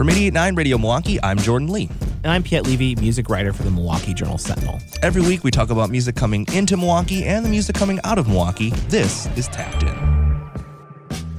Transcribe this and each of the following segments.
From 88.9 Radio Milwaukee, I'm Jordan Lee. And I'm Piet Levy, music writer for the Milwaukee Journal Sentinel. Every week we talk about music coming into Milwaukee and the music coming out of Milwaukee. This is Tapped In.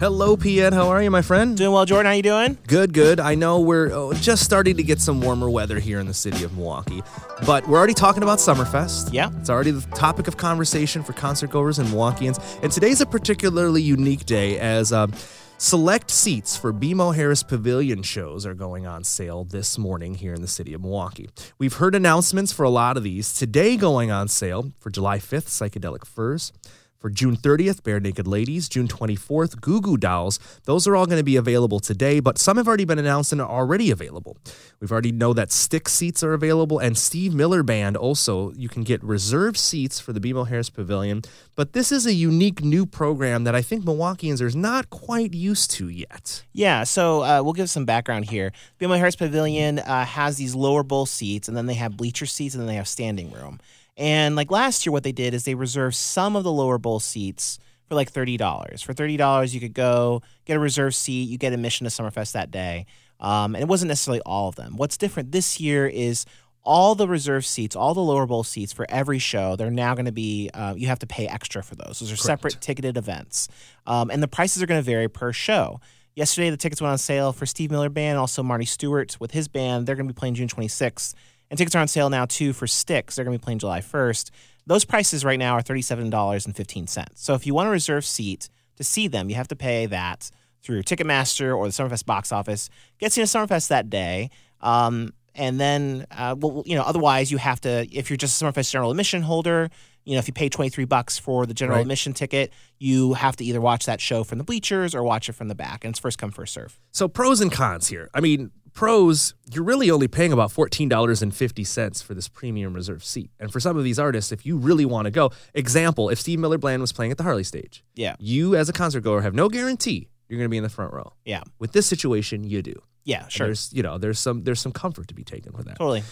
Hello, Piet. How are you, my friend? Doing well, Jordan. How are you doing? Good, good. I know we're oh, just starting to get some warmer weather here in the city of Milwaukee, but we're already talking about Summerfest. Yeah. It's already the topic of conversation for concert goers and Milwaukeeans. And today's a particularly unique day as um, select seats for BMO Harris Pavilion shows are going on sale this morning here in the city of Milwaukee. We've heard announcements for a lot of these. Today going on sale for July 5th, Psychedelic Furs. For June 30th, Barenaked Ladies. June 24th, Goo Goo Dolls. Those are all going to be available today, but some have already been announced and are already available. We've already know that Styx seats are available, and Steve Miller Band also. You can get reserved seats for the BMO Harris Pavilion, but this is a unique new program that I think Milwaukeeans are not quite used to yet. Yeah, so uh, we'll give some background here. BMO Harris Pavilion uh, has these lower bowl seats, and then they have bleacher seats, and then they have standing room. And like last year, what they did is they reserved some of the lower bowl seats for like thirty dollars. For thirty dollars, you could go get a reserved seat. You get admission to Summerfest that day, um, and it wasn't necessarily all of them. What's different this year is all the reserved seats, all the lower bowl seats for every show. They're now going to be uh, you have to pay extra for those. Those are Correct. separate ticketed events, um, and the prices are going to vary per show. Yesterday, the tickets went on sale for Steve Miller Band, also Marty Stuart with his band. They're going to be playing June 26th. And tickets are on sale now too for Styx. They're going to be playing July 1st. Those prices right now are $37.15. So if you want a reserve seat to see them, you have to pay that through Ticketmaster or the Summerfest box office. Gets you to Summerfest that day. Um, and then, uh, well, you know, otherwise you have to, if you're just a Summerfest general admission holder, you know, if you pay 23 bucks for the general right. admission ticket, you have to either watch that show from the bleachers or watch it from the back. And it's first come, first serve. So pros and cons here. I mean, pros, you're really only paying about $14.50 for this premium reserve seat. And for some of these artists, if you really want to go, example, if Steve Miller Band was playing at the Harley stage, yeah. you as a concert goer have no guarantee you're going to be in the front row. Yeah. With this situation, you do. Yeah, sure. And there's, you know, there's some there's some comfort to be taken with that. Totally.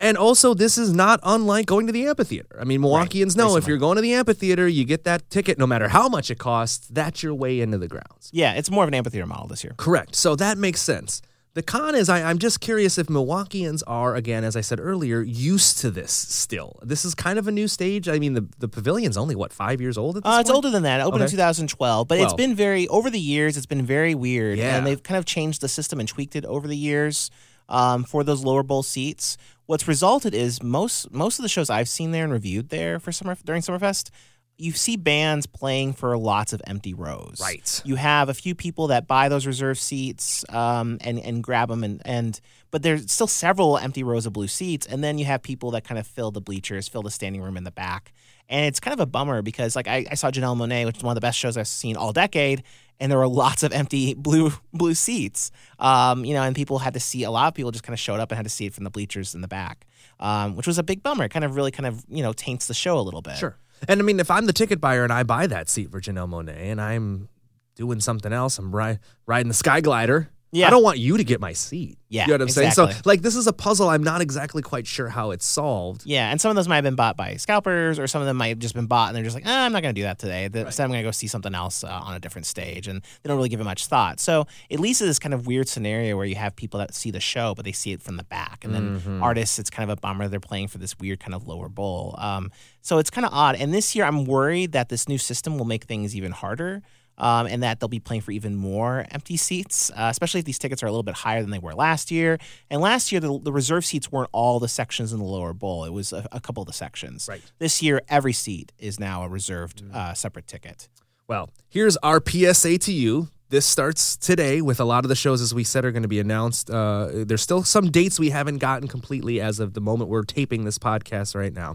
And also, this is not unlike going to the amphitheater. I mean, Milwaukeeans right. know if you're going to the amphitheater, you get that ticket no matter how much it costs. That's your way into the grounds. Yeah, it's more of an amphitheater model this year. Correct. So that makes sense. The con is I, am just curious if Milwaukeeans are, again, as I said earlier, used to this still. This is kind of a new stage. I mean, the, the pavilion's only, what, five years old at this uh, point? It's older than that. It opened okay. in 2012. But it's been very, over the years, it's been very weird. Yeah. And they've kind of changed the system and tweaked it over the years um, for those lower bowl seats. What's resulted is most most of the shows I've seen there and reviewed there for summer during Summerfest you see bands playing for lots of empty rows. Right. You have a few people that buy those reserve seats um, and and grab them, and and but there's still several empty rows of blue seats, and then you have people that kind of fill the bleachers, fill the standing room in the back, and it's kind of a bummer because like I, I saw Janelle Monáe, which is one of the best shows I've seen all decade, and there were lots of empty blue blue seats. Um, you know, and people had to see a lot of people just kind of showed up and had to see it from the bleachers in the back, um, which was a big bummer. It kind of really kind of you know taints the show a little bit. Sure. And I mean, if I'm the ticket buyer and I buy that seat for Janelle Monáe and I'm doing something else, I'm ri- riding the Sky Glider yeah. I don't want you to get my seat. Yeah. You know what I'm exactly. saying? So, like, this is a puzzle I'm not exactly quite sure how it's solved. Yeah. And some of those might have been bought by scalpers, or some of them might have just been bought and they're just like, ah, I'm not going to do that today. Instead, right. I'm going to go see something else uh, on a different stage. And they don't really give it much thought. So, at least it's this kind of weird scenario where you have people that see the show, but they see it from the back. And then mm-hmm. artists, it's kind of a bummer. They're playing for this weird kind of lower bowl. Um, so, it's kind of odd. And this year, I'm worried that this new system will make things even harder um, and that they'll be playing for even more empty seats, uh, especially if these tickets are a little bit higher than they were last year. And last year, the, the reserve seats weren't all the sections in the lower bowl; it was a, a couple of the sections. Right. This year, every seat is now a reserved mm. uh, separate ticket. Well, here's our PSA to you this starts today with a lot of the shows, as we said, are going to be announced. Uh, there's still some dates we haven't gotten completely as of the moment we're taping this podcast right now.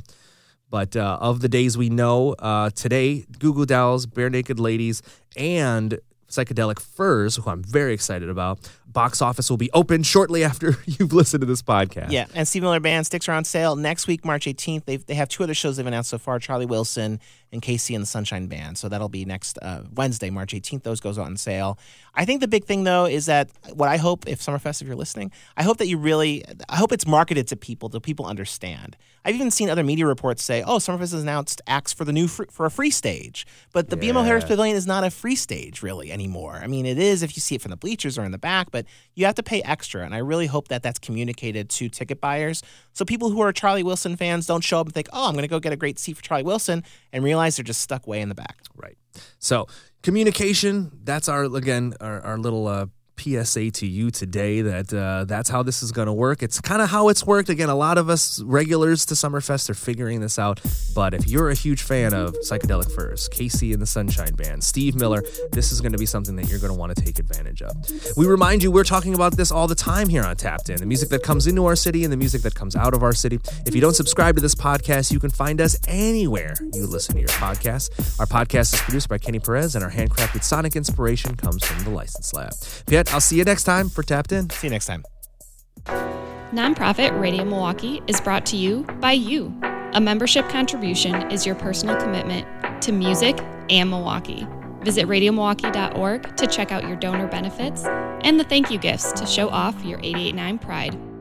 But uh, of the days we know uh, today, Goo Goo Dolls, Barenaked Ladies, and Psychedelic Furs, who I'm very excited about. Box office will be open shortly after you've listened to this podcast. Yeah, and Steve Miller Band Styx are on sale next week, March 18th. They've, they have two other shows they've announced so far: Charlie Wilson and KC and the Sunshine Band. So that'll be next uh, Wednesday, March 18th. Those goes on sale. I think the big thing though is that what I hope, if Summerfest, if you're listening, I hope that you really, I hope it's marketed to people, so people understand. I've even seen other media reports say, "Oh, Summerfest has announced acts for the new free, for a free stage," but the yeah. BMO Harris Pavilion is not a free stage really anymore. I mean, it is if you see it from the bleachers or in the back, but but you have to pay extra. And I really hope that that's communicated to ticket buyers. So people who are Charlie Wilson fans don't show up and think, oh, I'm going to go get a great seat for Charlie Wilson and realize they're just stuck way in the back. Right. So communication, that's our, again, our, our little uh, PSA to you today that uh, that's how this is going to work. It's kind of how it's worked. Again, a lot of us regulars to Summerfest are figuring this out. But if you're a huge fan of Psychedelic Furs, KC and the Sunshine Band, Steve Miller, this is going to be something that you're going to want to take advantage of. We remind you, we're talking about this all the time here on Tapped In the music that comes into our city and the music that comes out of our city. If you don't subscribe to this podcast, you can find us anywhere you listen to your podcast. Our podcast is produced by Kenny Perez, and our handcrafted sonic inspiration comes from the License Lab. Piet, I'll see you next time for Tapped In. See you next time. Nonprofit Radio Milwaukee is brought to you by you. A membership contribution is your personal commitment to music and Milwaukee. Visit radiomilwaukee.org to check out your donor benefits and the thank you gifts to show off your 889 pride.